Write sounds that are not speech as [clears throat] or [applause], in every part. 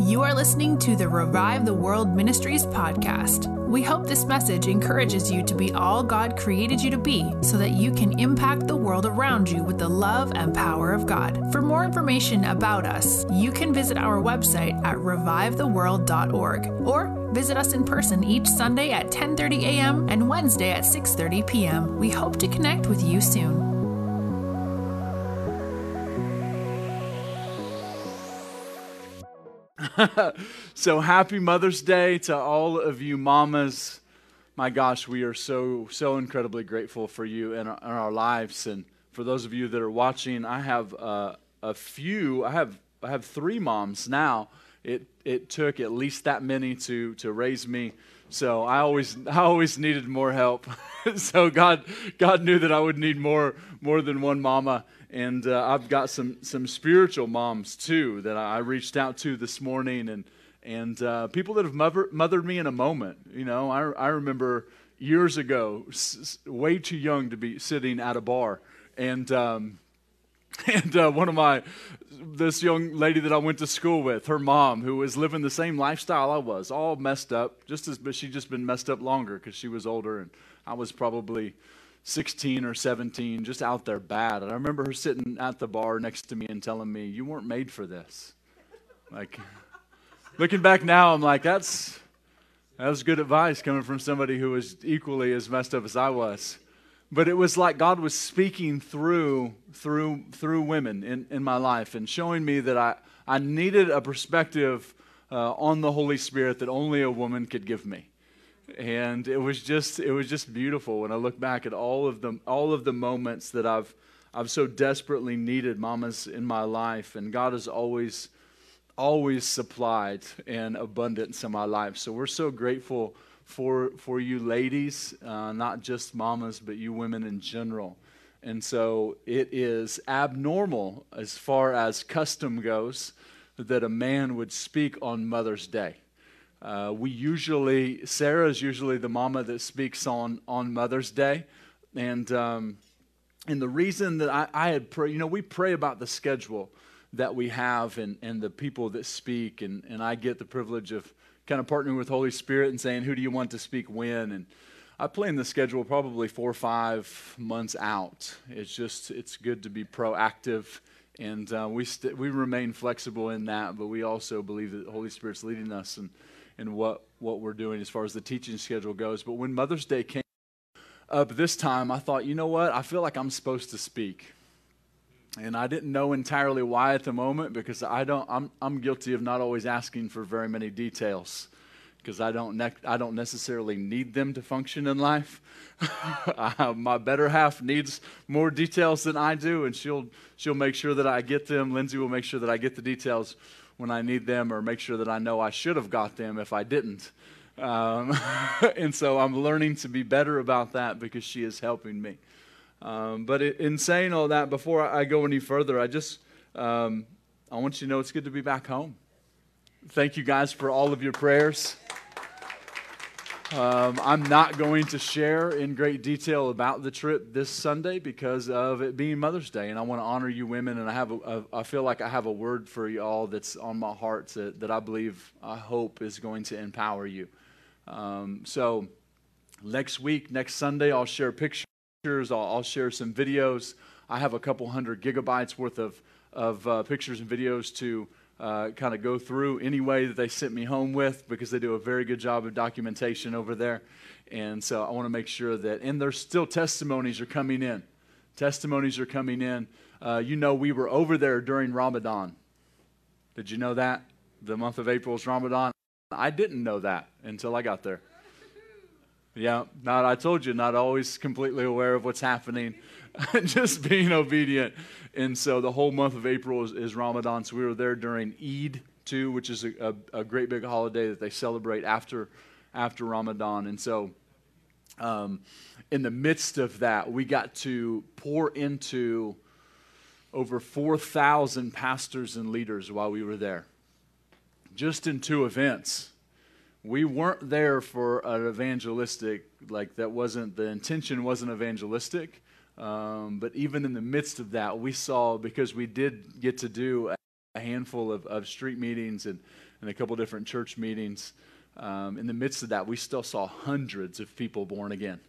You are listening to the Revive the World Ministries podcast. We hope this message encourages you to be all God created you to be so that you can impact the world around you with the love and power of God. For more information about us, you can visit our website at revivetheworld.org or visit us in person each Sunday at 10:30 a.m. and Wednesday at 6:30 p.m. We hope to connect with you soon. [laughs] so happy Mother's Day to all of you mamas. My gosh, we are so, so incredibly grateful for you in our, in our lives. And for those of you that are watching, I have uh, a few, I have, I have three moms now. It, it took at least that many to, to raise me. So I always, [laughs] I always needed more help. [laughs] so God, God knew that I would need more, more than one mama and uh, I've got some some spiritual moms too that I reached out to this morning, and and uh, people that have mother, mothered me in a moment. You know, I I remember years ago, s- way too young to be sitting at a bar, and. Um, [laughs] and uh, one of my this young lady that I went to school with, her mom, who was living the same lifestyle I was, all messed up, just as but she just been messed up longer because she was older, and I was probably 16 or 17, just out there bad. And I remember her sitting at the bar next to me and telling me, You weren't made for this. Like, [laughs] looking back now, I'm like, That's. That was good advice coming from somebody who was equally as messed up as I was. But it was like God was speaking through through through women in, in my life and showing me that I, I needed a perspective uh, on the Holy Spirit that only a woman could give me and it was just it was just beautiful when I look back at all of the all of the moments that I've I've so desperately needed mamas in my life, and God has always always supplied in abundance in my life. So we're so grateful for for you ladies, uh, not just mamas, but you women in general. And so it is abnormal as far as custom goes that a man would speak on Mother's Day. Uh, we usually, Sarah is usually the mama that speaks on, on Mother's Day. And, um, and the reason that I, I had prayed, you know, we pray about the schedule that we have and, and the people that speak. And, and I get the privilege of kind of partnering with Holy Spirit and saying, who do you want to speak when? And I plan the schedule probably four or five months out. It's just, it's good to be proactive. And uh, we, st- we remain flexible in that, but we also believe that the Holy Spirit's leading us. And, in what, what we're doing as far as the teaching schedule goes. But when Mother's Day came up this time, I thought, you know what? I feel like I'm supposed to speak. And I didn't know entirely why at the moment because I don't, I'm, I'm guilty of not always asking for very many details because I don't, ne- I don't necessarily need them to function in life. [laughs] Uh, my better half needs more details than I do, and she'll, she'll make sure that I get them. Lindsay will make sure that I get the details when I need them or make sure that I know I should have got them if I didn't. Um, [laughs] and so I'm learning to be better about that because she is helping me. Um, but in saying all that, before I go any further, I just um, I want you to know it's good to be back home. Thank you guys for all of your prayers. Um, I'm not going to share in great detail about the trip this Sunday because of it being Mother's Day, and I want to honor you women. And I have, a, a, I feel like I have a word for you all that's on my heart to, that I believe, I hope is going to empower you. Um, so next week, next Sunday, I'll share pictures. I'll, I'll, share some videos. I have a couple hundred gigabytes worth of of uh, pictures and videos to uh, kind of go through any way that they sent me home with because they do a very good job of documentation over there. And so I want to make sure that, and there's still testimonies are coming in. Testimonies are coming in. Uh, you know, we were over there during Ramadan. Did you know that? The month of April is Ramadan. I didn't know that until I got there. Yeah, not I told you, not always completely aware of what's happening, [laughs] just being obedient. And so the whole month of April is, is Ramadan. So we were there during Eid too, which is a, a, a, great big holiday that they celebrate after after Ramadan. And so um, in the midst of that, we got to pour into over 4,000 pastors and leaders while we were there, just in two events we weren't there for an evangelistic like that wasn't the intention wasn't evangelistic um, but even in the midst of that we saw because we did get to do a handful of, of street meetings and and a couple different church meetings. Um, in the midst of that, we still saw hundreds of people born again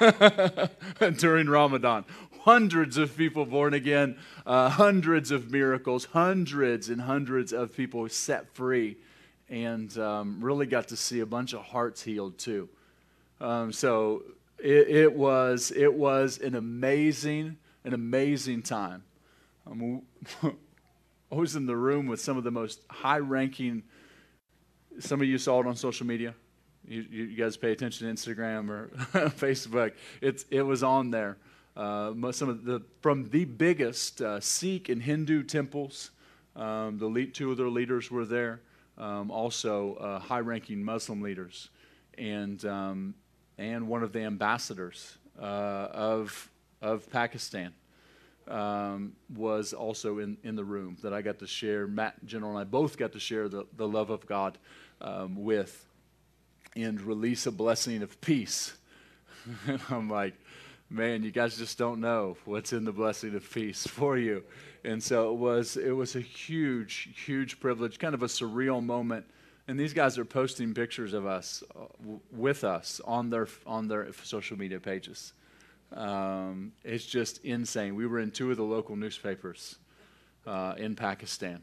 [laughs] during Ramadan. Hundreds of people born again, uh, hundreds of miracles, hundreds and hundreds of people set free, and um, really got to see a bunch of hearts healed too. Um, so it, it, was it was an amazing an amazing time. Um, I was in the room with some of the most high ranking. Some of you saw it on social media. You, you guys pay attention to Instagram or [laughs] Facebook. It's, it was on there. Uh, some of the from the biggest uh, Sikh and Hindu temples. Um, the lead, two of their leaders were there. Um, also, uh, high-ranking Muslim leaders, and um, and one of the ambassadors uh, of of Pakistan um, was also in, in the room that I got to share. Matt, General, and I both got to share the, the love of God um, with and release a blessing of peace. and [laughs] I'm like, man, you guys just don't know what's in the blessing of peace [laughs] for you. And so it was, it was a huge, huge privilege, kind of a surreal moment. And these guys are posting pictures of us uh, with us on their, on their social media pages. Um, it's just insane. We were in two of the local newspapers uh, in Pakistan.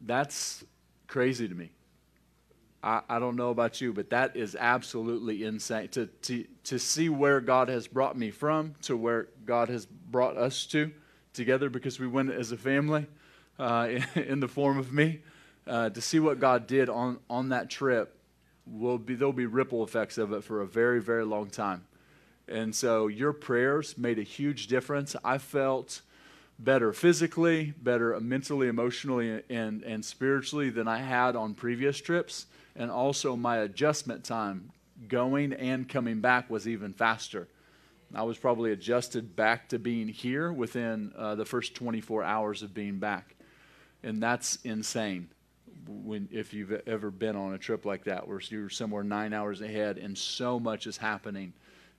That's crazy to me. I, I, don't know about you, but that is absolutely insane. To, to, to see where God has brought me from to where God has brought us to together because we went as a family uh, in, [laughs] in, the form of me. Uh, to see what God did on, on that trip, will be, there'll be ripple effects of it for a very, very long time. And so your prayers made a huge difference. I felt better physically, better mentally, emotionally, and, and spiritually than I had on previous trips. And also, my adjustment time going and coming back was even faster. I was probably adjusted back to being here within uh, the first 24 hours of being back. And that's insane when if you've ever been on a trip like that where you're somewhere nine hours ahead and so much is happening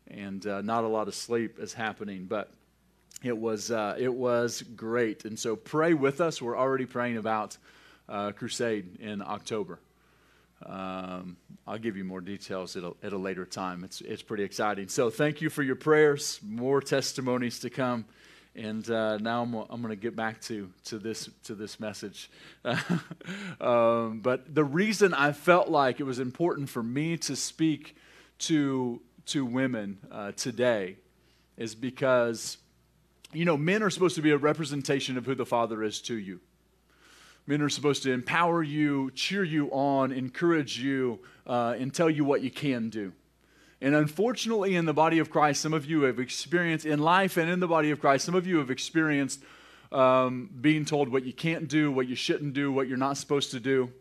and uh, not a lot of sleep is happening, but it was uh, it was great. And so pray with us. We're already praying about uh, crusade in October. Um, I'll give you more details at a, at a later time. It's it's pretty exciting. So thank you for your prayers. More testimonies to come. And uh, now I'm, I'm going to get back to, to, this, to this message. [laughs] um, but the reason I felt like it was important for me to speak to to women uh, today is because, you know, men are supposed to be a representation of who the Father is to you. Men are supposed to empower you, cheer you on, encourage you, uh, and tell you what you can do. And unfortunately, in the body of Christ, some of you have experienced, in life and in the body of Christ, some of you have experienced um, being told what you can't do, what you shouldn't do, what you're not supposed to do.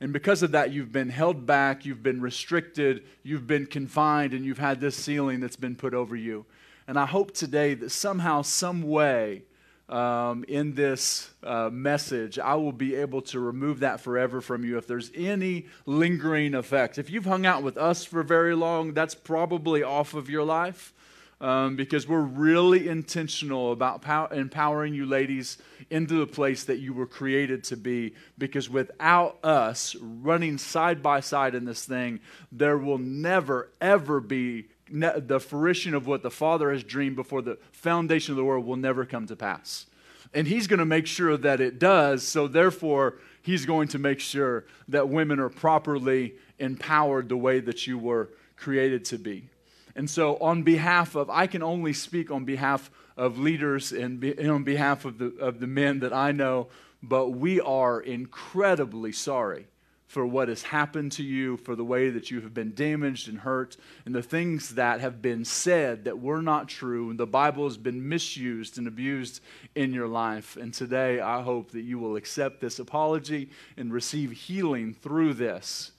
And because of that, you've been held back, you've been restricted, you've been confined, and you've had this ceiling that's been put over you. And I hope today that somehow, some way, um, in this uh, message, I will be able to remove that forever from you if there's any lingering effects. If you've hung out with us for very long, that's probably off of your life um, because we're really intentional about pow- empowering you ladies into the place that you were created to be. Because without us running side by side in this thing, there will never, ever be ne- the fruition of what the Father has dreamed before the foundation of the world will never come to pass. And He's going to make sure that it does. So, therefore, He's going to make sure that women are properly empowered the way that you were created to be. And so, on behalf of, I can only speak on behalf of leaders and, be, and on behalf of the, of the men that I know, but we are incredibly sorry for what has happened to you, for the way that you have been damaged and hurt, and the things that have been said that were not true, and the Bible has been misused and abused in your life. And today, I hope that you will accept this apology and receive healing through this,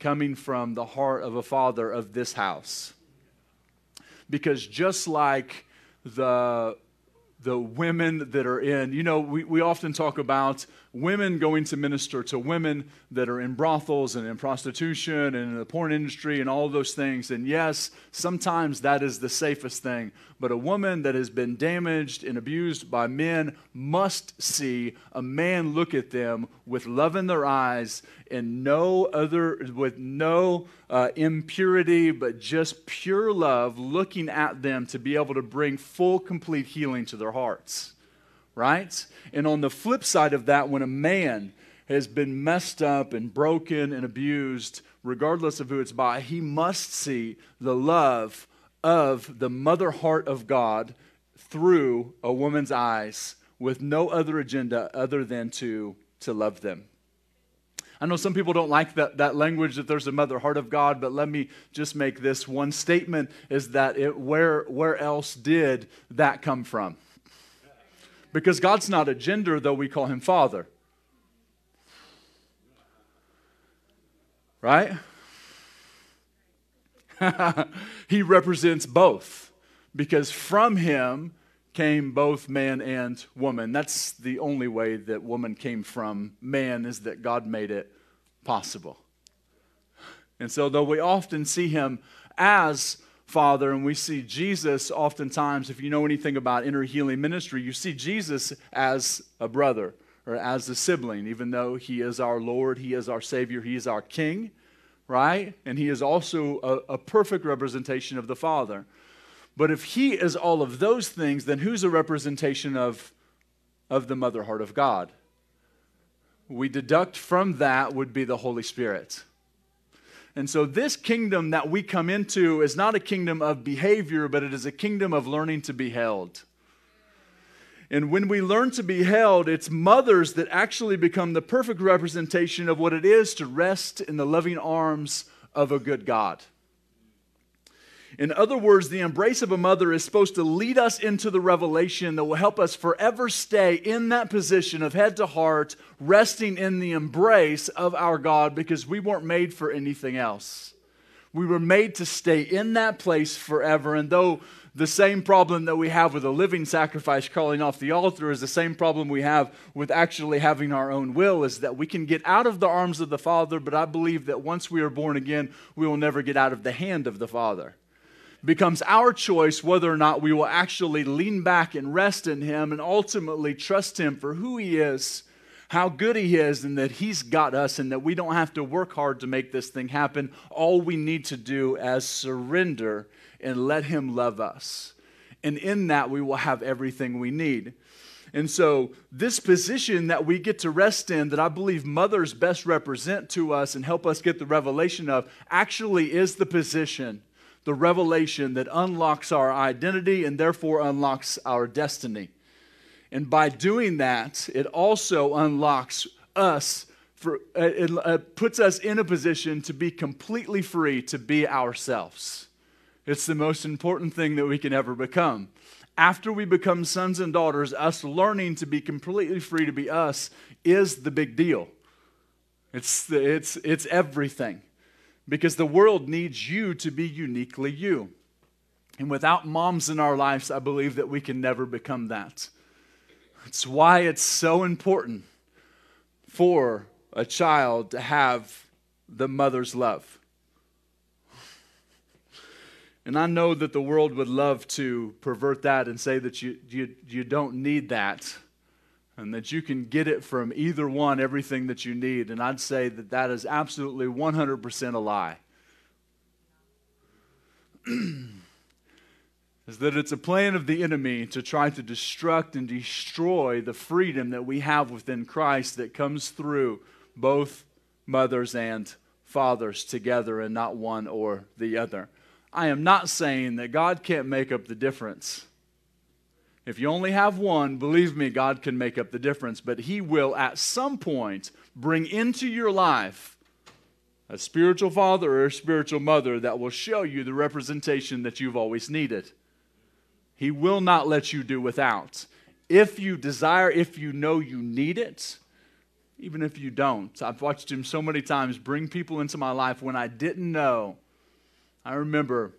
coming from the heart of a father of this house because just like the the women that are in, you know, we, we often talk about women going to minister to women that are in brothels and in prostitution and in the porn industry and all those things. And yes, sometimes that is the safest thing. But a woman that has been damaged and abused by men must see a man look at them with love in their eyes and no other, with no uh, impurity, but just pure love looking at them to be able to bring full, complete healing to their hearts right? And on the flip side of that, when a man has been messed up and broken and abused, regardless of who it's by, he must see the love of the mother heart of God through a woman's eyes with no other agenda other than to, to love them. I know some people don't like that, that language that there's a mother heart of God, but let me just make this one statement is that it, where, where else did that come from? Because God's not a gender, though we call him Father. Right? [laughs] he represents both because from him came both man and woman. That's the only way that woman came from man is that God made it possible. And so, though we often see him as Father, and we see Jesus oftentimes, if you know anything about inner healing ministry, you see Jesus as a brother or as a sibling, even though he is our Lord, he is our Savior, he is our King, right? And he is also a, a perfect representation of the Father. But if he is all of those things, then who's a representation of, of the mother heart of God? We deduct from that would be the Holy Spirit. And so, this kingdom that we come into is not a kingdom of behavior, but it is a kingdom of learning to be held. And when we learn to be held, it's mothers that actually become the perfect representation of what it is to rest in the loving arms of a good God. In other words, the embrace of a mother is supposed to lead us into the revelation that will help us forever stay in that position of head to heart, resting in the embrace of our God because we weren't made for anything else. We were made to stay in that place forever. And though the same problem that we have with a living sacrifice crawling off the altar is the same problem we have with actually having our own will is that we can get out of the arms of the Father, but I believe that once we are born again, we will never get out of the hand of the Father becomes our choice whether or not we will actually lean back and rest in Him and ultimately trust Him for who He is, how good He is, and that He's got us, and that we don't have to work hard to make this thing happen. All we need to do is surrender and let Him love us. And in that, we will have everything we need. And so, this position that we get to rest in, that I believe mothers best represent to us and help us get the revelation of, actually is the position the revelation that unlocks our identity and therefore unlocks our destiny. And by doing that, it also unlocks us, for, uh, it, uh, puts us in a position to be completely free to be ourselves. It's the most important thing that we can ever become. After we become sons and daughters, us learning to be completely free to be us is the big deal. It's, it's, it's everything because the world needs you to be uniquely you. And without moms in our lives, I believe that we can never become that. It's why it's so important for a child to have the mother's love. And I know that the world would love to pervert that and say that you, you, you don't need that and that you can get it from either one, everything that you need. And I'd say that that is absolutely 100% a lie. [clears throat] is that it's a plan of the enemy to try to destruct and destroy the freedom that we have within Christ that comes through both mothers and fathers together and not one or the other. I am not saying that God can't make up the difference. If you only have one, believe me, God can make up the difference. But He will at some point bring into your life a spiritual father or a spiritual mother that will show you the representation that you've always needed. He will not let you do without. If you desire, if you know you need it, even if you don't. I've watched him so many times bring people into my life when I didn't know. I remember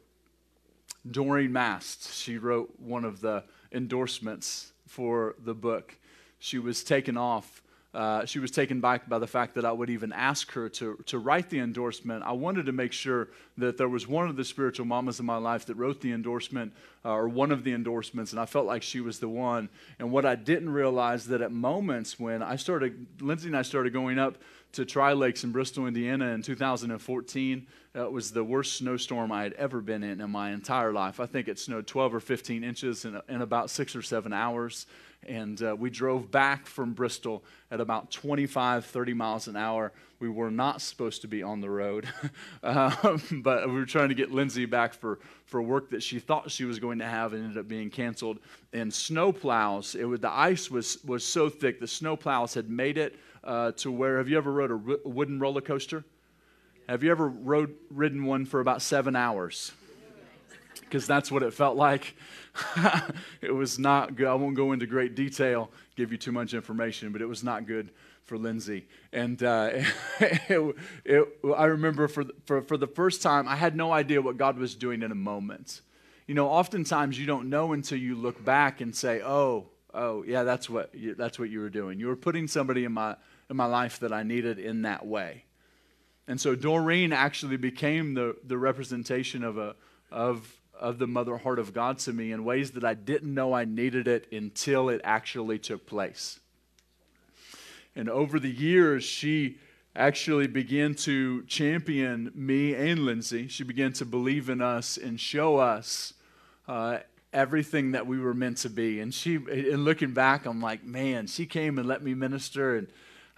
Doreen Mast, she wrote one of the endorsements for the book. She was taken off uh, she was taken back by the fact that I would even ask her to, to write the endorsement. I wanted to make sure that there was one of the spiritual mamas in my life that wrote the endorsement uh, or one of the endorsements, and I felt like she was the one. And what I didn't realize that at moments when I started, Lindsay and I started going up to Tri Lakes in Bristol, Indiana in 2014. Uh, it was the worst snowstorm I had ever been in in my entire life. I think it snowed 12 or 15 inches in, in about six or seven hours. And uh, we drove back from Bristol at about 25, 30 miles an hour. We were not supposed to be on the road, [laughs] um, but we were trying to get Lindsay back for, for work that she thought she was going to have and ended up being canceled. And snow plows, it would, the ice was, was so thick, the snow plows had made it uh, to where, have you ever rode a r- wooden roller coaster? Have you ever rode, ridden one for about seven hours? Because that's what it felt like. [laughs] it was not good. I won't go into great detail, give you too much information, but it was not good for Lindsay. And uh, [laughs] it, it, I remember for, for, for the first time, I had no idea what God was doing in a moment. You know, oftentimes you don't know until you look back and say, oh, oh, yeah, that's what that's what you were doing. You were putting somebody in my, in my life that I needed in that way. And so Doreen actually became the, the representation of, a, of of the mother heart of God to me in ways that I didn't know I needed it until it actually took place. And over the years, she actually began to champion me and Lindsay. She began to believe in us and show us uh, everything that we were meant to be. And she, and looking back, I'm like, man, she came and let me minister and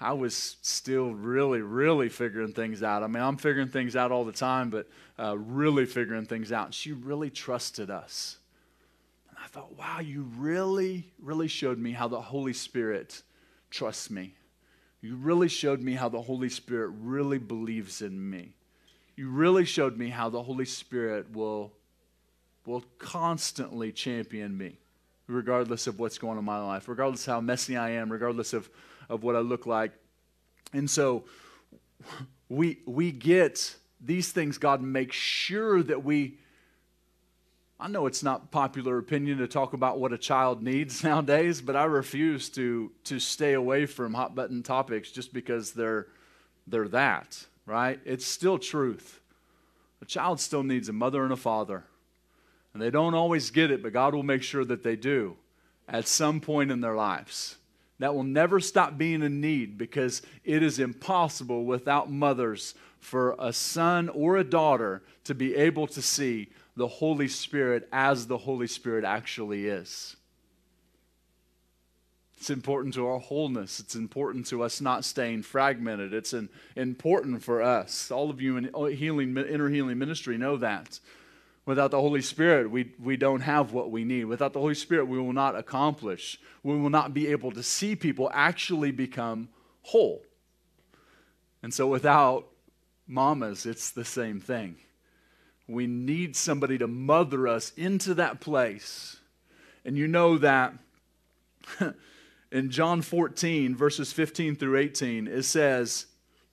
I was still really, really figuring things out. I mean, I'm figuring things out all the time, but uh, really figuring things out. And she really trusted us. And I thought, wow, you really, really showed me how the Holy Spirit trusts me. You really showed me how the Holy Spirit really believes in me. You really showed me how the Holy Spirit will, will constantly champion me, regardless of what's going on in my life, regardless of how messy I am, regardless of of what I look like. And so we, we get these things, God makes sure that we. I know it's not popular opinion to talk about what a child needs [laughs] nowadays, but I refuse to, to stay away from hot button topics just because they're, they're that, right? It's still truth. A child still needs a mother and a father. And they don't always get it, but God will make sure that they do at some point in their lives. That will never stop being a need because it is impossible without mothers for a son or a daughter to be able to see the Holy Spirit as the Holy Spirit actually is. It's important to our wholeness. It's important to us not staying fragmented. It's an, important for us. All of you in healing, inner healing ministry know that. Without the Holy Spirit, we, we don't have what we need. Without the Holy Spirit, we will not accomplish. We will not be able to see people actually become whole. And so, without mamas, it's the same thing. We need somebody to mother us into that place. And you know that [laughs] in John 14, verses 15 through 18, it says,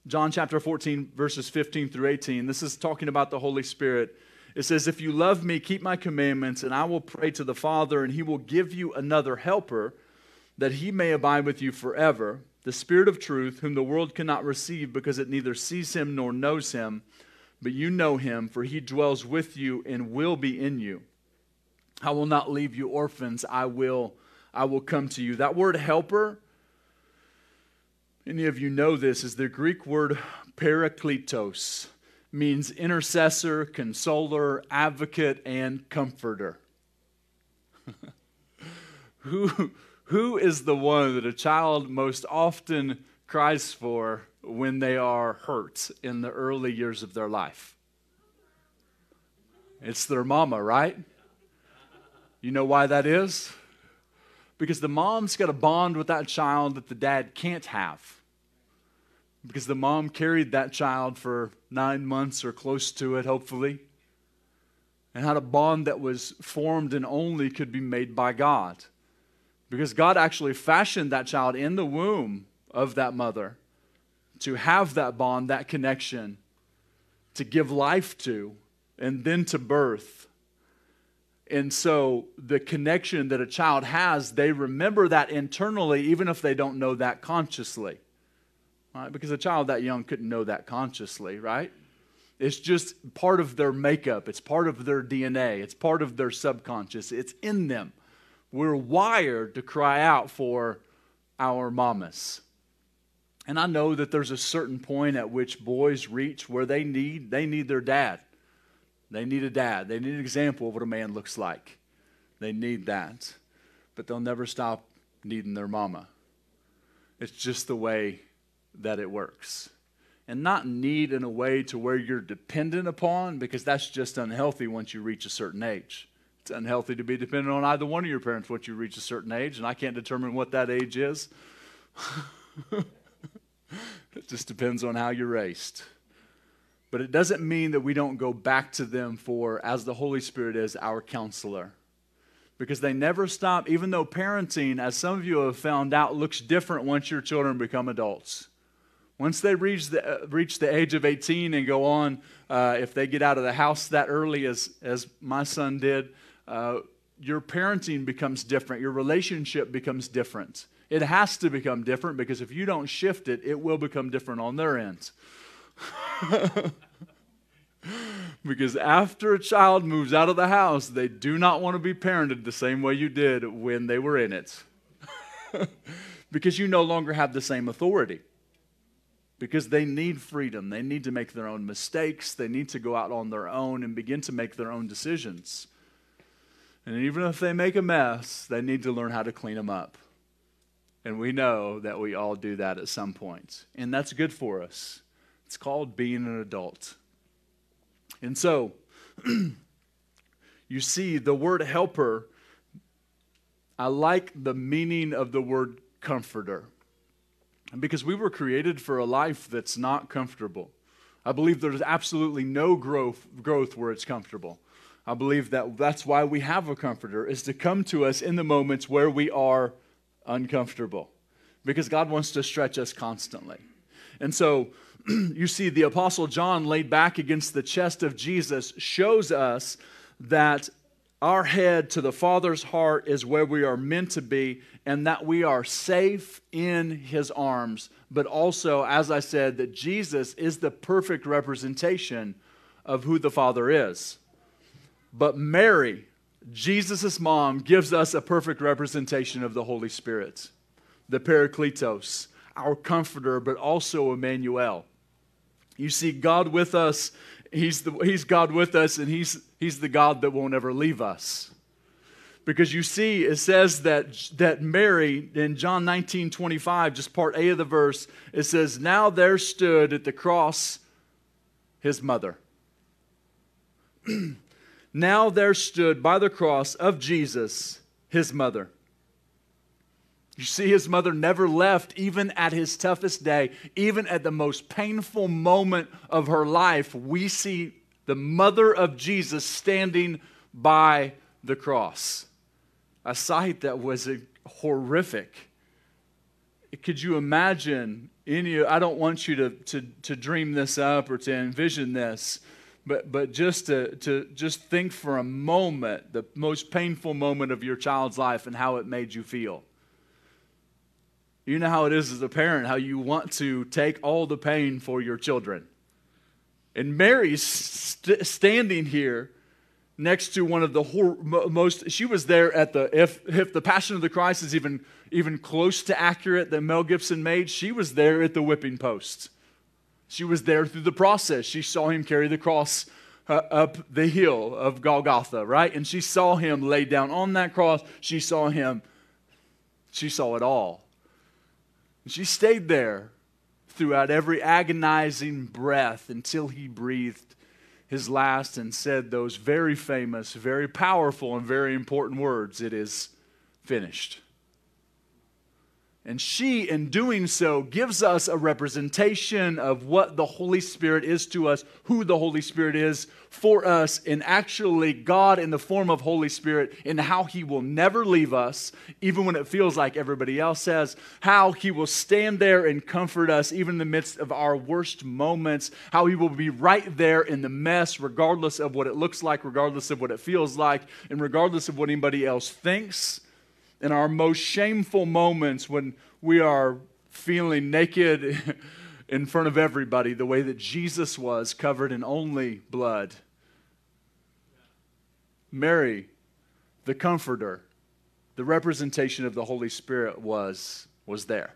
John chapter 14, verses 15 through 18, this is talking about the Holy Spirit. It says, If you love me, keep my commandments, and I will pray to the Father, and he will give you another helper, that he may abide with you forever, the Spirit of truth, whom the world cannot receive because it neither sees him nor knows him. But you know him, for he dwells with you and will be in you. I will not leave you orphans, I will, I will come to you. That word helper, any of you know this, is the Greek word parakletos means intercessor, consoler, advocate, and comforter. [laughs] who, who is the one that a child most often cries for when they are hurt in the early years of their life? It's their mama, right? You know why that is? Because the mom's got a bond with that child that the dad can't have because the mom carried that child for nine months or close to it, hopefully, and had a bond that was formed and only could be made by God. Because God actually fashioned that child in the womb of that mother to have that bond, that connection, to give life to, and then to birth. And so the connection that a child has, they remember that internally, even if they don't know that consciously. Right? Because a child that young couldn't know that consciously, right? It's just part of their makeup, it's part of their DNA, it's part of their subconscious, it's in them. We're wired to cry out for our mamas. And I know that there's a certain point at which boys reach where they need they need their dad. They need a dad. They need an example of what a man looks like. They need that. But they'll never stop needing their mama. It's just the way that it works. And not need in a way to where you're dependent upon, because that's just unhealthy once you reach a certain age. It's unhealthy to be dependent on either one of your parents once you reach a certain age, and I can't determine what that age is. [laughs] it just depends on how you're raised. But it doesn't mean that we don't go back to them for, as the Holy Spirit is, our counselor. Because they never stop, even though parenting, as some of you have found out, looks different once your children become adults. Once they reach the, uh, reach the age of 18 and go on, uh, if they get out of the house that early, as, as my son did, uh, your parenting becomes different. Your relationship becomes different. It has to become different because if you don't shift it, it will become different on their end. [laughs] because after a child moves out of the house, they do not want to be parented the same way you did when they were in it. [laughs] because you no longer have the same authority. Because they need freedom. They need to make their own mistakes. They need to go out on their own and begin to make their own decisions. And even if they make a mess, they need to learn how to clean them up. And we know that we all do that at some point. And that's good for us. It's called being an adult. And so, [clears throat] you see, the word helper, I like the meaning of the word comforter. Because we were created for a life that's not comfortable. I believe there's absolutely no growth, growth where it's comfortable. I believe that that's why we have a comforter, is to come to us in the moments where we are uncomfortable. Because God wants to stretch us constantly. And so, [clears throat] you see, the Apostle John laid back against the chest of Jesus shows us that our head to the Father's heart is where we are meant to be, and that we are safe in His arms. But also, as I said, that Jesus is the perfect representation of who the Father is. But Mary, Jesus' mom, gives us a perfect representation of the Holy Spirit, the Parakletos, our comforter, but also Emmanuel. You see, God with us, He's, the, he's God with us, and he's, he's the God that won't ever leave us. Because you see, it says that, that Mary, in John 19 25, just part A of the verse, it says, Now there stood at the cross his mother. [clears throat] now there stood by the cross of Jesus his mother. You see, his mother never left, even at his toughest day, even at the most painful moment of her life. We see the mother of Jesus standing by the cross. A sight that was horrific. Could you imagine any? I don't want you to, to, to dream this up or to envision this, but, but just to, to just think for a moment the most painful moment of your child's life and how it made you feel. You know how it is as a parent, how you want to take all the pain for your children. And Mary's st- standing here next to one of the hor- most she was there at the if if the passion of the christ is even even close to accurate that mel gibson made she was there at the whipping post. She was there through the process. She saw him carry the cross uh, up the hill of golgotha right? And she saw him laid down on that cross. She saw him she saw it all. And she stayed there throughout every agonizing breath until he breathed his last and said those very famous, very powerful, and very important words It is finished. And she, in doing so, gives us a representation of what the Holy Spirit is to us, who the Holy Spirit is for us, and actually God in the form of Holy Spirit, and how He will never leave us, even when it feels like everybody else says, how He will stand there and comfort us, even in the midst of our worst moments, how He will be right there in the mess, regardless of what it looks like, regardless of what it feels like, and regardless of what anybody else thinks in our most shameful moments when we are feeling naked [laughs] in front of everybody, the way that Jesus was, covered in only blood. Mary, the comforter, the representation of the Holy Spirit was, was there.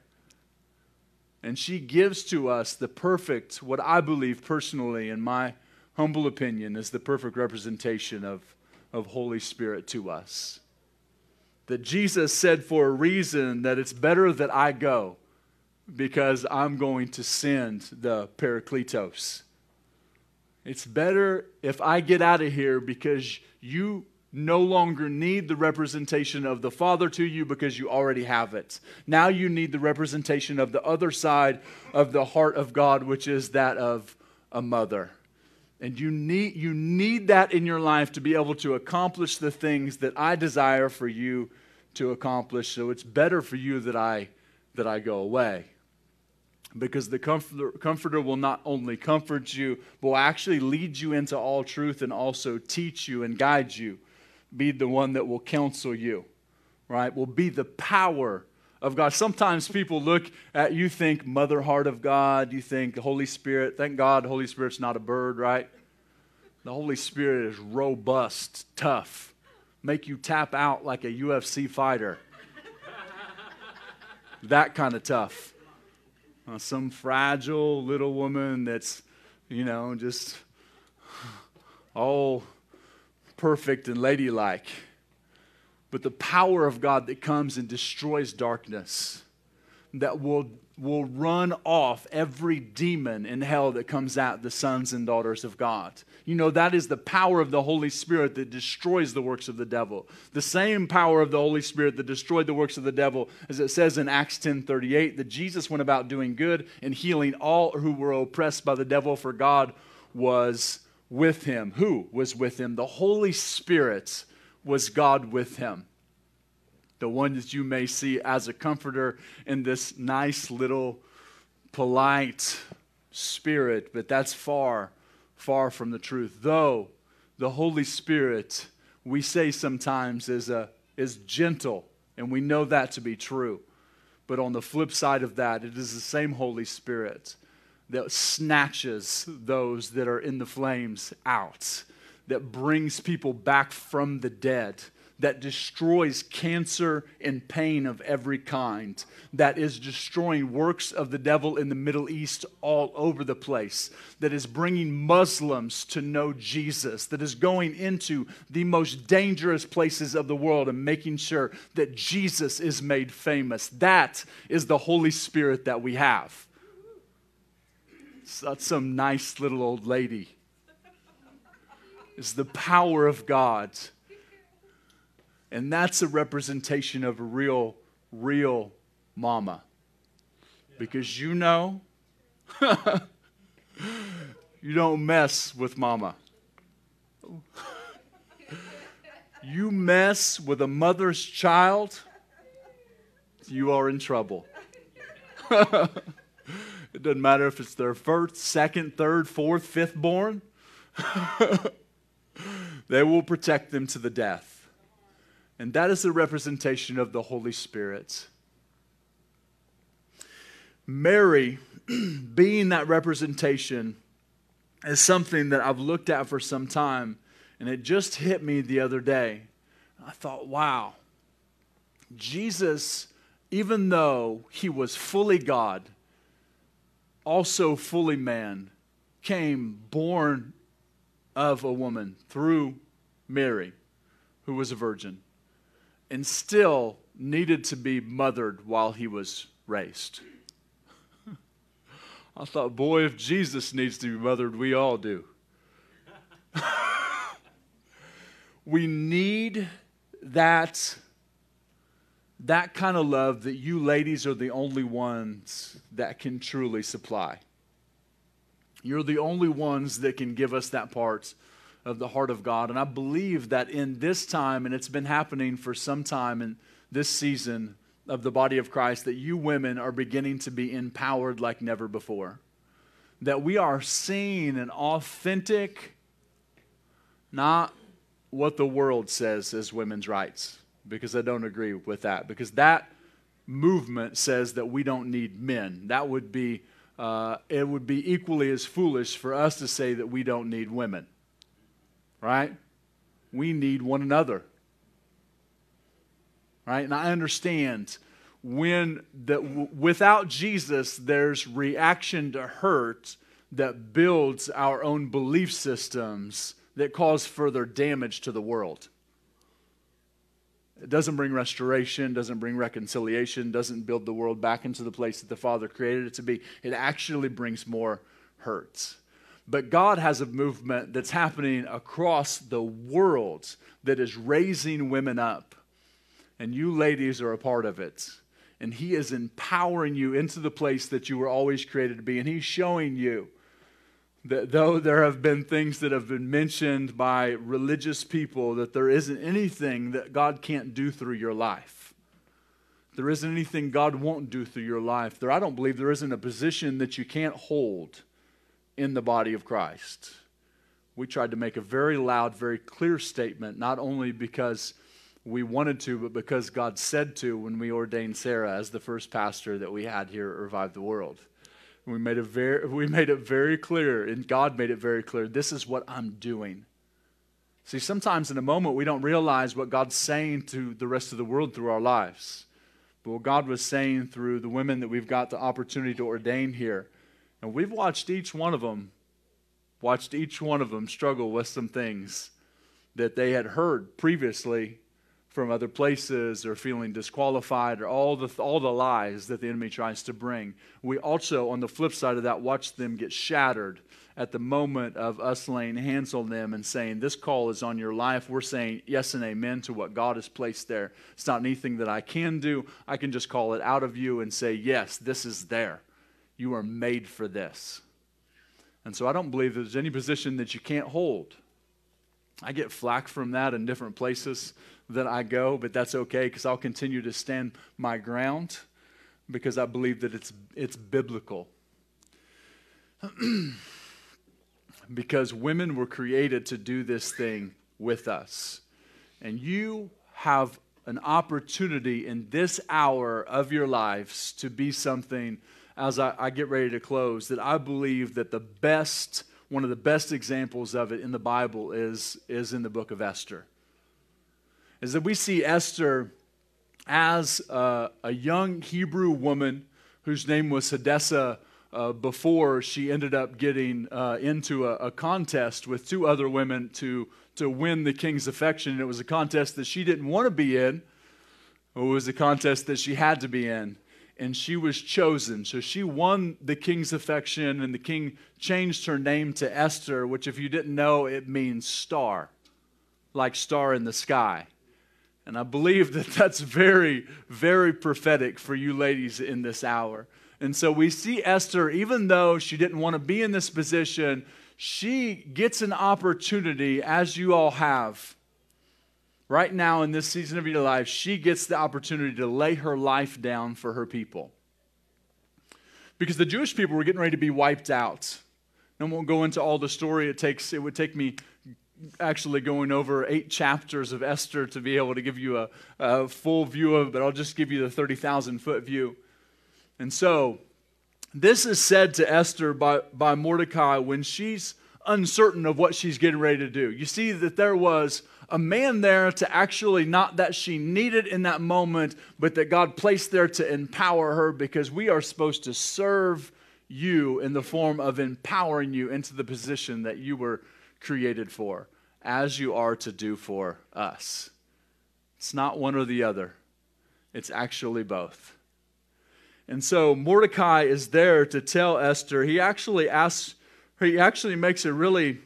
And she gives to us the perfect, what I believe personally, in my humble opinion, is the perfect representation of, of Holy Spirit to us that Jesus said for a reason that it's better that I go because I'm going to send the Parakletos. It's better if I get out of here because you no longer need the representation of the Father to you because you already have it. Now you need the representation of the other side of the heart of God, which is that of a mother. And you need, you need that in your life to be able to accomplish the things that I desire for you to accomplish. So it's better for you that I, that I go away. Because the comforter, comforter will not only comfort you, but will actually lead you into all truth and also teach you and guide you. Be the one that will counsel you, right? Will be the power of God. Sometimes people look at you, think Mother Heart of God, you think Holy Spirit. Thank God, Holy Spirit's not a bird, right? The Holy Spirit is robust, tough, make you tap out like a UFC fighter. that kind of tough. Uh, some fragile little woman that's, you know, just all perfect and ladylike but the power of God that comes and destroys darkness, that will, will run off every demon in hell that comes at the sons and daughters of God. You know, that is the power of the Holy Spirit that destroys the works of the devil. The same power of the Holy Spirit that destroyed the works of the devil, as it says in Acts 10 38, that Jesus went about doing good and healing all who were oppressed by the devil, for God was with him. Who was with him? The Holy Spirit was God with him. The one that you may see as a comforter in this nice little polite spirit, but that's far, far from the truth. Though the Holy Spirit, we say sometimes, is, a, is gentle, and we know that to be true. But on the flip side of that, it is the same Holy Spirit that snatches those that are in the flames out that brings people back from the dead, that destroys cancer and pain of every kind, that is destroying works of the devil in the Middle East all over the place, that is bringing Muslims to know Jesus, that is going into the most dangerous places of the world and making sure that Jesus is made famous. That is the Holy Spirit that we have. That's some nice little old lady is the power of God. And that's a representation of a real, real mama. Because you know, [laughs] you don't mess with mama. You mess with a mother's child, you are in trouble. [laughs] it doesn't matter if it's their first, second, third, fourth, fifth born. [laughs] they will protect them to the death. And that is the representation of the Holy Spirit. Mary, [clears throat] being that representation, is something that I've looked at for some time, and it just hit me the other day. I thought, wow, Jesus, even though he was fully God, also fully man, came born of a woman through Mary, who was a virgin, and still needed to be mothered while he was raised. [laughs] I thought, boy, if Jesus needs to be mothered, we all do. [laughs] we need that that kind of love that you ladies are the only ones that can truly supply. You're the only ones that can give us that part of the heart of God. And I believe that in this time, and it's been happening for some time in this season of the body of Christ, that you women are beginning to be empowered like never before. That we are seeing an authentic, not what the world says is women's rights, because I don't agree with that. Because that movement says that we don't need men. That would be, uh, it would be equally as foolish for us to say that we don't need women right? We need one another. Right? And I understand when that without Jesus there's reaction to hurt that builds our own belief systems that cause further damage to the world. It doesn't bring restoration, doesn't bring reconciliation, doesn't build the world back into the place that the Father created it to be. It actually brings more hurts. But God has a movement that's happening across the world that is raising women up. And you ladies are a part of it. And He is empowering you into the place that you were always created to be. And He's showing you that though there have been things that have been mentioned by religious people, that there isn't anything that God can't do through your life. There isn't anything God won't do through your life. There, I don't believe there isn't a position that you can't hold in the body of Christ. We tried to make a very loud, very clear statement, not only because we wanted to, but because God said to when we ordained Sarah as the first pastor that we had here at Revive the World. We made, it very, we made it very clear, and God made it very clear this is what I'm doing. See, sometimes in a moment we don't realize what God's saying to the rest of the world through our lives. But what God was saying through the women that we've got the opportunity to ordain here and we've watched each one of them, watched each one of them struggle with some things that they had heard previously from other places or feeling disqualified or all the, all the lies that the enemy tries to bring. We also, on the flip side of that, watch them get shattered at the moment of us laying hands on them and saying, This call is on your life. We're saying yes and amen to what God has placed there. It's not anything that I can do. I can just call it out of you and say, Yes, this is there. You are made for this. And so I don't believe there's any position that you can't hold. I get flack from that in different places that I go, but that's okay because I'll continue to stand my ground because I believe that it's, it's biblical. [clears throat] because women were created to do this thing with us. And you have an opportunity in this hour of your lives to be something as I, I get ready to close that I believe that the best, one of the best examples of it in the Bible is, is in the book of Esther. Is that we see Esther as a, a young Hebrew woman whose name was Hadassah uh, before she ended up getting uh, into a, a, contest with two other women to, to win the king's affection. And it was a contest that she didn't want to be in, it was a contest that she had to be in and she was chosen. So she won the king's affection, and the king changed her name to Esther, which, if you didn't know, it means star, like star in the sky. And I believe that [laughs] that's very, very prophetic for you ladies in this hour. And so we see Esther, even though she didn't want to be in this position, she gets an opportunity, as you all have, right now in this season of your life, she gets the opportunity to lay her life down for her people. Because the Jewish people were getting ready to be wiped out. And I won't go into all the story. It takes it would take me actually going over eight chapters of Esther to be able to give you a, a full view of it, but I'll just give you the 30,000 foot view. And so, this is said to Esther by, by Mordecai when she's uncertain of what she's getting ready to do. You see that there was a man there to actually, not that she needed in that moment, but that God placed there to empower her because we are supposed to serve you in the form of empowering you into the position that you were created for, as you are to do for us. It's not one or the other, it's actually both. And so Mordecai is there to tell Esther. He actually asks, he actually makes a really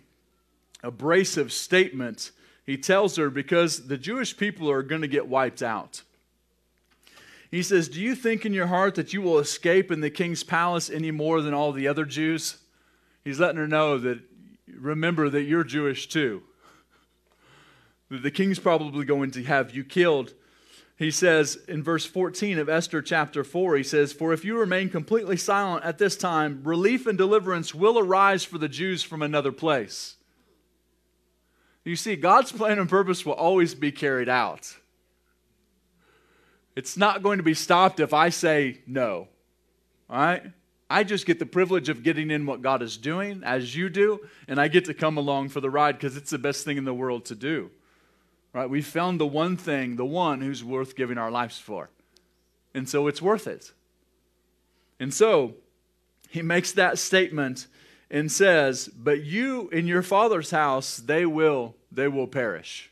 abrasive statement he tells her because the Jewish people are going to get wiped out. He says, Do you think in your heart that you will escape in the king's palace any more than all the other Jews? He's letting her know that remember that you're Jewish too. That the king's probably going to have you killed. He says in verse 14 of Esther chapter 4, he says, For if you remain completely silent at this time, relief and deliverance will arise for the Jews from another place. You see, God's plan and purpose will always be carried out. It's not going to be stopped if I say no. All right? I just get the privilege of getting in what God is doing, as you do, and I get to come along for the ride because it's the best thing in the world to do. Right? We found the one thing, the one who's worth giving our lives for. And so it's worth it. And so he makes that statement and says, But you in your father's house, they will, they will perish.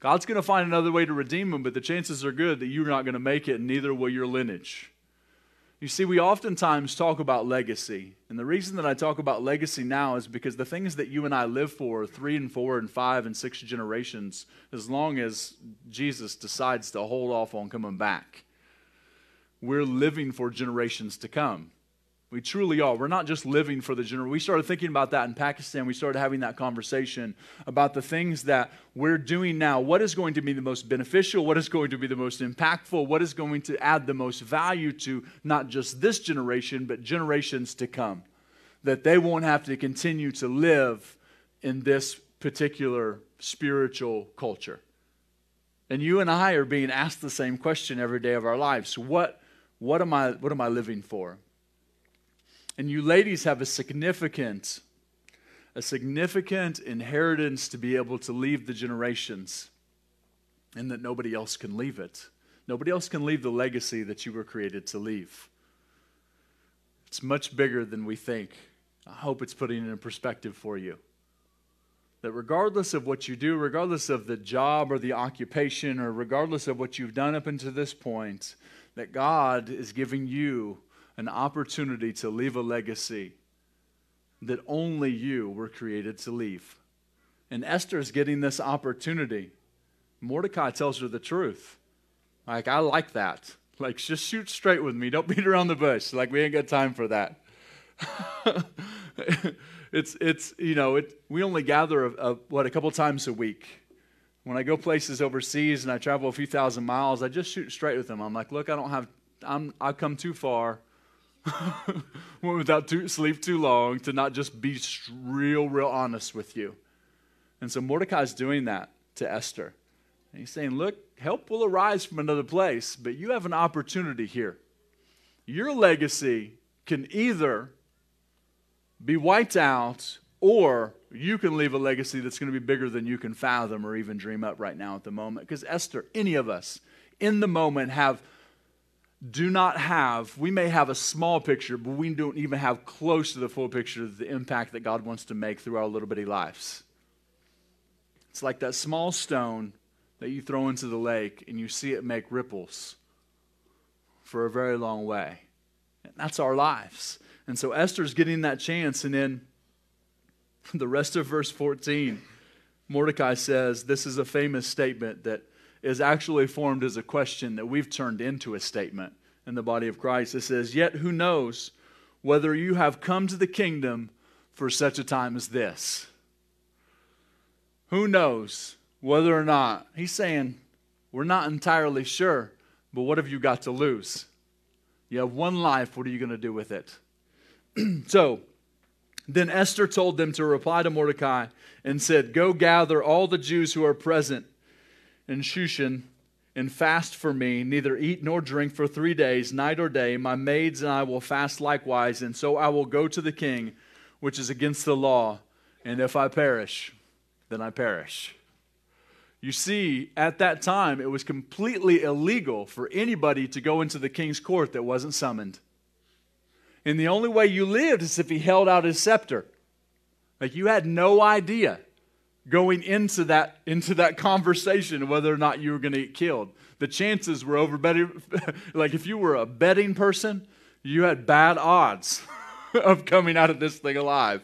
God's going to find another way to redeem them, but the chances are good that you're not going to make it, and neither will your lineage. You see, we oftentimes talk about legacy. And the reason that I talk about legacy now is because the things that you and I live for three and four and five and six generations, as long as Jesus decides to hold off on coming back, we're living for generations to come. We truly are. We're not just living for the general. We started thinking about that in Pakistan. We started having that conversation about the things that we're doing now. What is going to be the most beneficial? What is going to be the most impactful? What is going to add the most value to not just this generation, but generations to come? That they won't have to continue to live in this particular spiritual culture. And you and I are being asked the same question every day of our lives. What, what, am, I, what am I living for? And you ladies have a significant, a significant inheritance to be able to leave the generations, and that nobody else can leave it. Nobody else can leave the legacy that you were created to leave. It's much bigger than we think. I hope it's putting it in perspective for you. That regardless of what you do, regardless of the job or the occupation, or regardless of what you've done up until this point, that God is giving you an opportunity to leave a legacy that only you were created to leave. And Esther is getting this opportunity. Mordecai tells her the truth. Like, I like that. Like, just shoot straight with me. Don't [laughs] beat around the bush. Like, we ain't got time for that. [laughs] it's, it's, you know, it, we only gather, a, a, what, a couple times a week. When I go places overseas and I travel a few thousand miles, I just shoot straight with them. I'm like, look, I don't have, I'm, I've come too far. Went [laughs] without too, sleep too long to not just be real, real honest with you. And so Mordecai's doing that to Esther. And he's saying, Look, help will arise from another place, but you have an opportunity here. Your legacy can either be wiped out or you can leave a legacy that's going to be bigger than you can fathom or even dream up right now at the moment. Because Esther, any of us in the moment have do not have, we may have a small picture, but we don't even have close to the full picture of the impact that God wants to make through our little bitty lives. It's like that small stone that you throw into the lake and you see it make ripples for a very long way. And that's our lives. And so Esther's getting that chance, and then [laughs] the rest of verse 14, Mordecai says this is a famous statement that is actually formed as a question that we've turned into a statement in the body of Christ. It says, Yet who knows whether you have come to the kingdom for such a time as this? Who knows whether or not? He's saying, We're not entirely sure, but what have you got to lose? You have one life, what are you going to do with it? [clears throat] so, then Esther told them to reply to Mordecai and said, Go gather all the Jews who are present in Shushan and fast for me, neither eat nor drink for three days, night or day. My maids and I will fast likewise, and so I will go to the king, which is against the law. And if I perish, then I perish. You see, at that time, it was completely illegal for anybody to go into the king's court that wasn't summoned. And the only way you lived is if he held out his scepter. Like you had no idea going into that into that conversation whether or not you were going to get killed. The chances were over better [laughs] like if you were a betting person, you had bad odds [laughs] of coming out of this thing alive.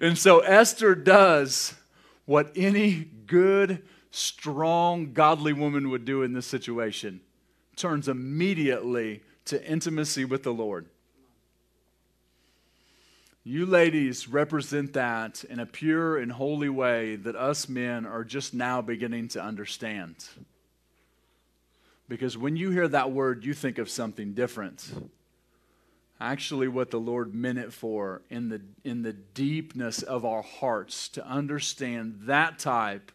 And so Esther does what any good, strong, godly woman would do in this situation. turns immediately to intimacy with the Lord. You ladies represent that in a pure and holy way that us men are just now beginning to understand. Because when you hear that word, you think of something different. Actually, what the Lord meant it for in the, in the deepness of our hearts to understand that type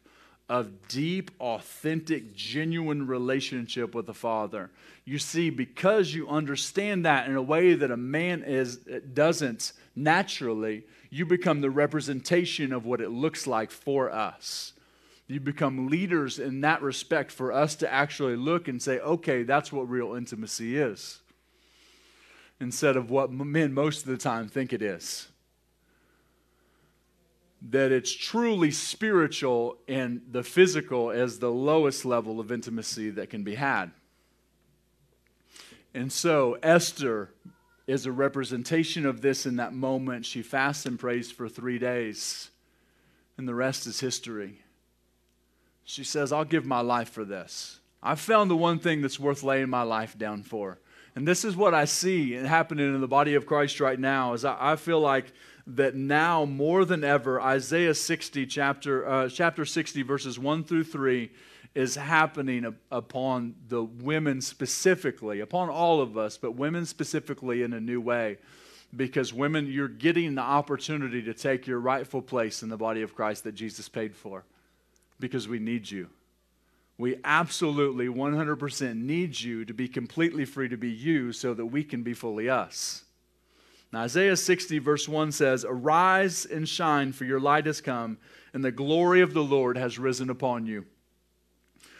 of deep, authentic, genuine relationship with the Father. You see, because you understand that in a way that a man is doesn't naturally, you become the representation of what it looks like for us. You become leaders in that respect for us to actually look and say, okay, that's what real intimacy is, instead of what men most of the time think it is that it's truly spiritual and the physical as the lowest level of intimacy that can be had. And so Esther is a representation of this in that moment. She fasts and prays for three days, and the rest is history. She says, I'll give my life for this. I've found the one thing that's worth laying my life down for. And this is what I see happening in the body of Christ right now is I, I feel like that now more than ever, Isaiah 60, chapter, uh, chapter 60, verses 1 through 3, is happening upon the women specifically, upon all of us, but women specifically in a new way. Because women, you're getting the opportunity to take your rightful place in the body of Christ that Jesus paid for. Because we need you. We absolutely 100% need you to be completely free to be you so that we can be fully us. Now, Isaiah 60, verse 1 says, Arise and shine, for your light has come, and the glory of the Lord has risen upon you.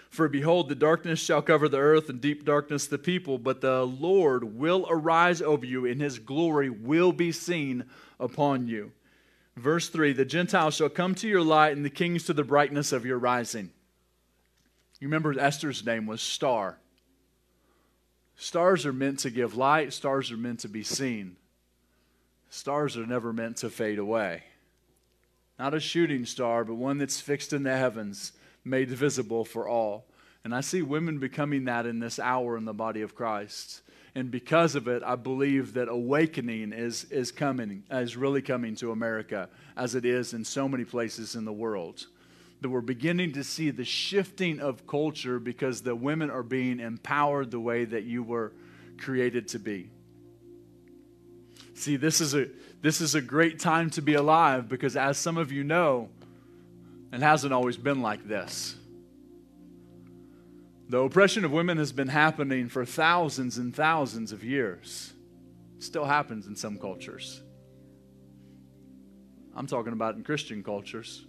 For behold, the darkness shall cover the earth, and deep darkness the people, but the Lord will arise over you, and his glory will be seen upon you. Verse 3 The Gentiles shall come to your light, and the kings to the brightness of your rising. You remember Esther's name was Star. Stars are meant to give light, stars are meant to be seen. Stars are never meant to fade away. Not a shooting star, but one that's fixed in the heavens, made visible for all. And I see women becoming that in this hour in the body of Christ. And because of it, I believe that awakening is, is coming, is really coming to America, as it is in so many places in the world. That we're beginning to see the shifting of culture because the women are being empowered the way that you were created to be. See, this is a this is a great time to be alive because as some of you know, it hasn't always been like this. The oppression of women has been happening for thousands and thousands of years. It still happens in some cultures. I'm talking about in Christian cultures.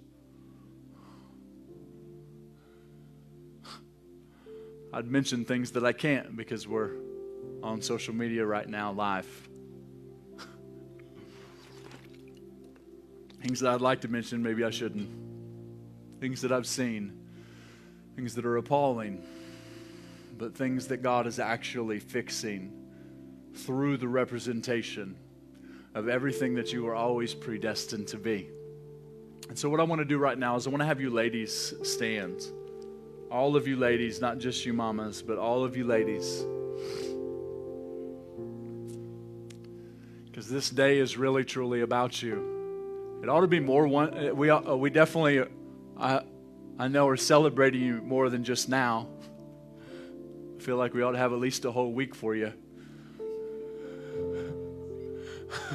I'd mention things that I can't because we're on social media right now live. Things that I'd like to mention, maybe I shouldn't. Things that I've seen, things that are appalling, but things that God is actually fixing through the representation of everything that you are always predestined to be. And so, what I want to do right now is I want to have you ladies stand. All of you ladies, not just you mamas, but all of you ladies. Because this day is really, truly about you. It ought to be more one. Uh, we, uh, we definitely, I, I know, are celebrating you more than just now. I feel like we ought to have at least a whole week for you.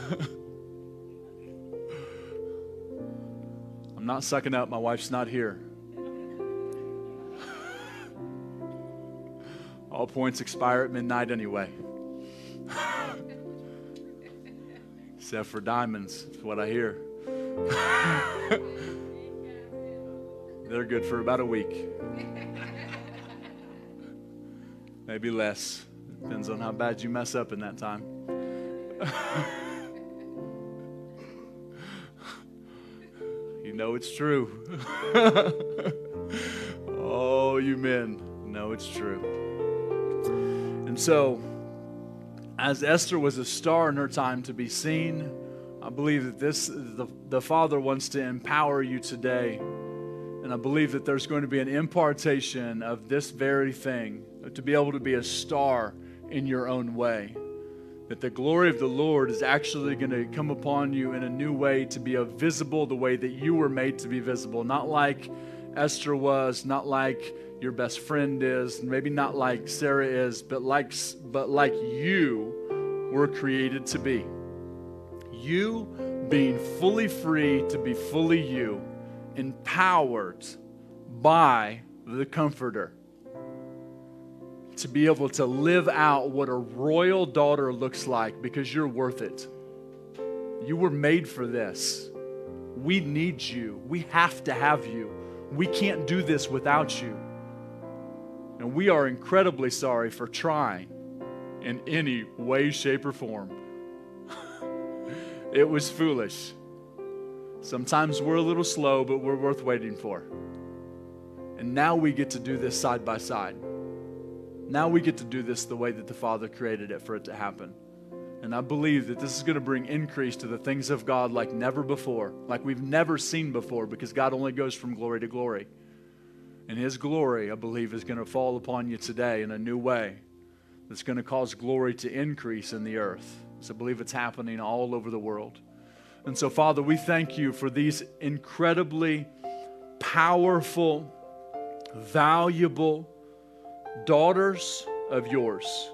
[laughs] I'm not sucking up. My wife's not here. [laughs] All points expire at midnight anyway. [laughs] Except for diamonds, is what I hear. [laughs] They're good for about a week. Maybe less. Depends on how bad you mess up in that time. [laughs] you know it's true. [laughs] oh, you men know it's true. And so, as Esther was a star in her time to be seen, I believe that this the, the Father wants to empower you today. And I believe that there's going to be an impartation of this very thing, to be able to be a star in your own way. That the glory of the Lord is actually going to come upon you in a new way to be a visible the way that you were made to be visible. Not like Esther was, not like your best friend is, maybe not like Sarah is, but like, but like you were created to be. You being fully free to be fully you, empowered by the Comforter to be able to live out what a royal daughter looks like because you're worth it. You were made for this. We need you. We have to have you. We can't do this without you. And we are incredibly sorry for trying in any way, shape, or form. It was foolish. Sometimes we're a little slow, but we're worth waiting for. And now we get to do this side by side. Now we get to do this the way that the Father created it for it to happen. And I believe that this is going to bring increase to the things of God like never before, like we've never seen before, because God only goes from glory to glory. And His glory, I believe, is going to fall upon you today in a new way that's going to cause glory to increase in the earth. I believe it's happening all over the world. And so, Father, we thank you for these incredibly powerful, valuable, daughters of yours.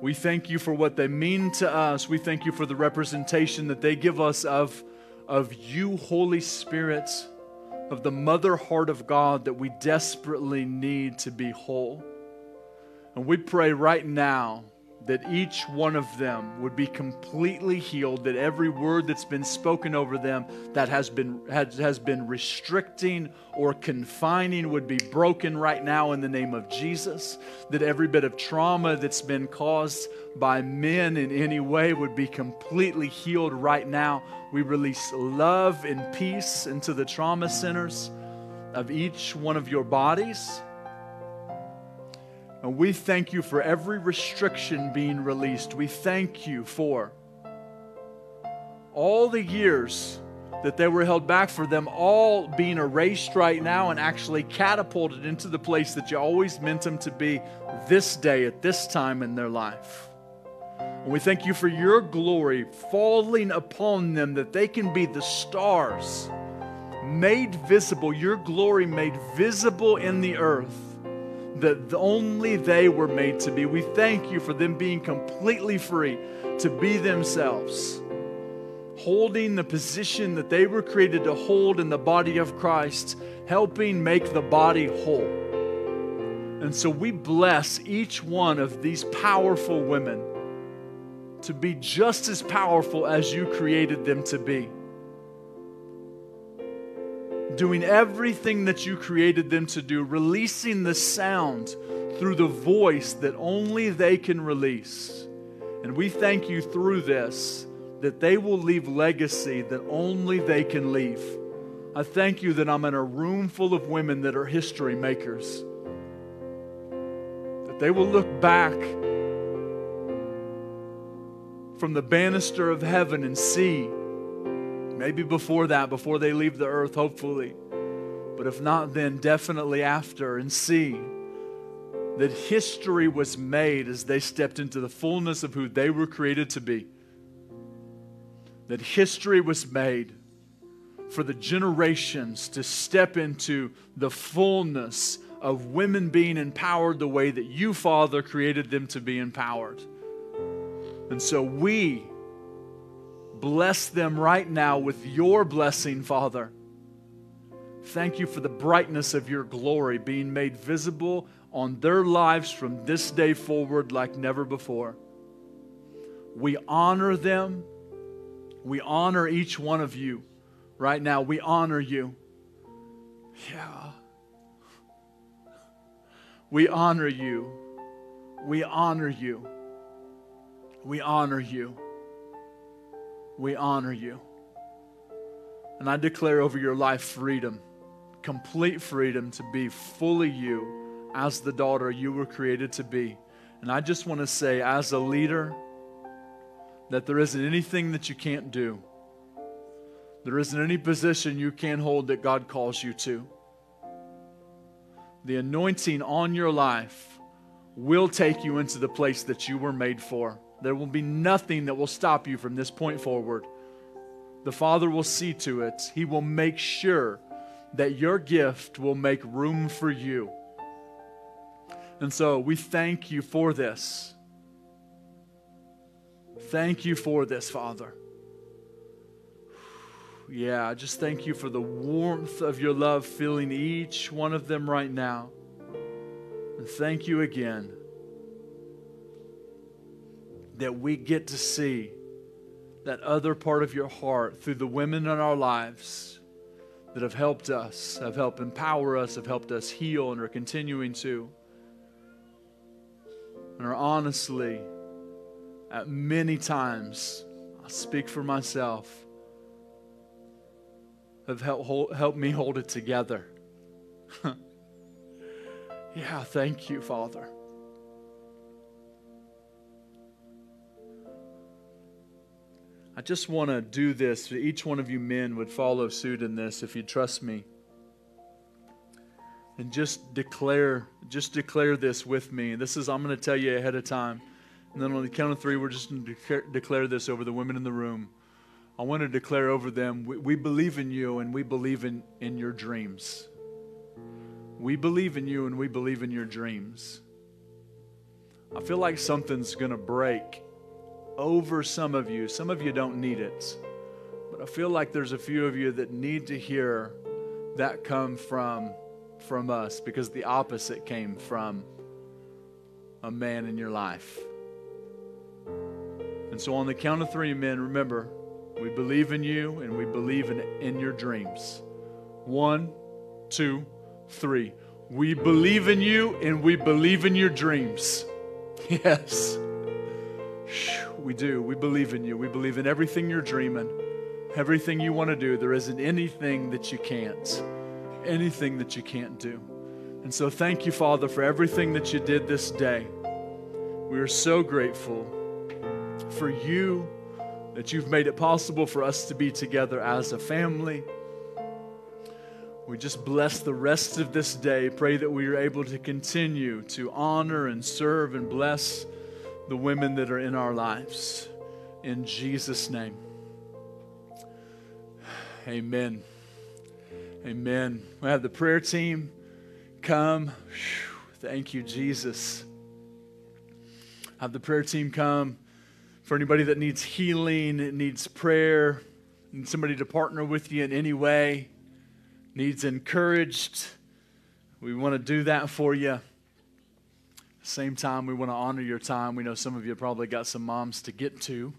We thank you for what they mean to us. We thank you for the representation that they give us of, of you, Holy Spirit, of the mother heart of God that we desperately need to be whole. And we pray right now that each one of them would be completely healed, that every word that's been spoken over them that has been, has, has been restricting or confining would be broken right now in the name of Jesus, that every bit of trauma that's been caused by men in any way would be completely healed right now. We release love and peace into the trauma centers of each one of your bodies. And we thank you for every restriction being released. We thank you for all the years that they were held back for them all being erased right now and actually catapulted into the place that you always meant them to be this day at this time in their life. And we thank you for your glory falling upon them that they can be the stars made visible, your glory made visible in the earth that only they were made to be. We thank you for them being completely free to be themselves, holding the position that they were created to hold in the body of Christ, helping make the body whole. And so we bless each one of these powerful women to be just as powerful as you created them to be doing everything that you created them to do, releasing the sound through the voice that only they can release. And we thank you through this that they will leave legacy that only they can leave. I thank you that I'm in a room full of women that are history makers. That they will look back from the banister of heaven and see Maybe before that, before they leave the earth, hopefully. But if not, then definitely after, and see that history was made as they stepped into the fullness of who they were created to be. That history was made for the generations to step into the fullness of women being empowered the way that you, Father, created them to be empowered. And so we Bless them right now with your blessing, Father. Thank you for the brightness of your glory being made visible on their lives from this day forward like never before. We honor them. We honor each one of you right now. We honor you. Yeah. We honor you. We honor you. We honor you we honor you. And I declare over your life freedom, complete freedom to be fully you as the daughter you were created to be. And I just want to say, as a leader, that there isn't anything that you can't do. There isn't any position you can't hold that God calls you to. The anointing on your life will take you into the place that you were made for. There will be nothing that will stop you from this point forward. The Father will see to it, He will make sure that your gift will make room for you. And so we thank you for this. Thank you for this, Father. Yeah, just thank you for the warmth of your love filling each one of them right now. And thank you again that we get to see that other part of your heart through the women in our lives that have helped us, have helped empower us, have helped us heal, and are continuing to. And are honestly, at many times, I speak for myself, have helped, hold, helped me hold it together. [laughs] yeah, thank you, Father. I just want to do this. Each one of you men would follow suit in this if you trust me. And just declare, just declare this with me. This is, I'm going to tell you ahead of time. And then on the count of three, we're just going to declare, declare this over the women in the room. I want to declare over them we, we believe in you and we believe in, in your dreams. We believe in you and we believe in your dreams. I feel like something's going to break over some of you. Some of you don't need it. But I feel like there's a few of you that need to hear that come from from us because the opposite came from a man in your life. And so on the count of 3 men, remember, we believe in you and we believe in in your dreams. One, two, three. We believe in you and we believe in your dreams. [laughs] Yes we do. We believe in you. We believe in everything you're dreaming, everything you want to do. There isn't anything that you can't, anything that you can't do. And so, thank you, Father, for everything that you did this day. We are so grateful for you that you've made it possible for us to be together as a family. We just bless the rest of this day. Pray that we are able to continue to honor and serve and bless the women that are in our lives. In Jesus' name. Amen. Amen. We have the prayer team come. Thank you, Jesus. Have the prayer team come for anybody that needs healing, needs prayer, needs somebody to partner with you in any way, needs encouraged. We want to do that for you. Same time, we want to honor your time. We know some of you probably got some moms to get to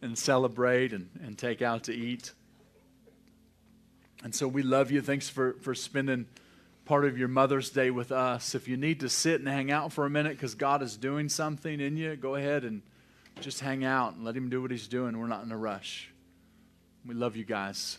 and celebrate and, and take out to eat. And so we love you. Thanks for, for spending part of your Mother's Day with us. If you need to sit and hang out for a minute because God is doing something in you, go ahead and just hang out and let Him do what He's doing. We're not in a rush. We love you guys.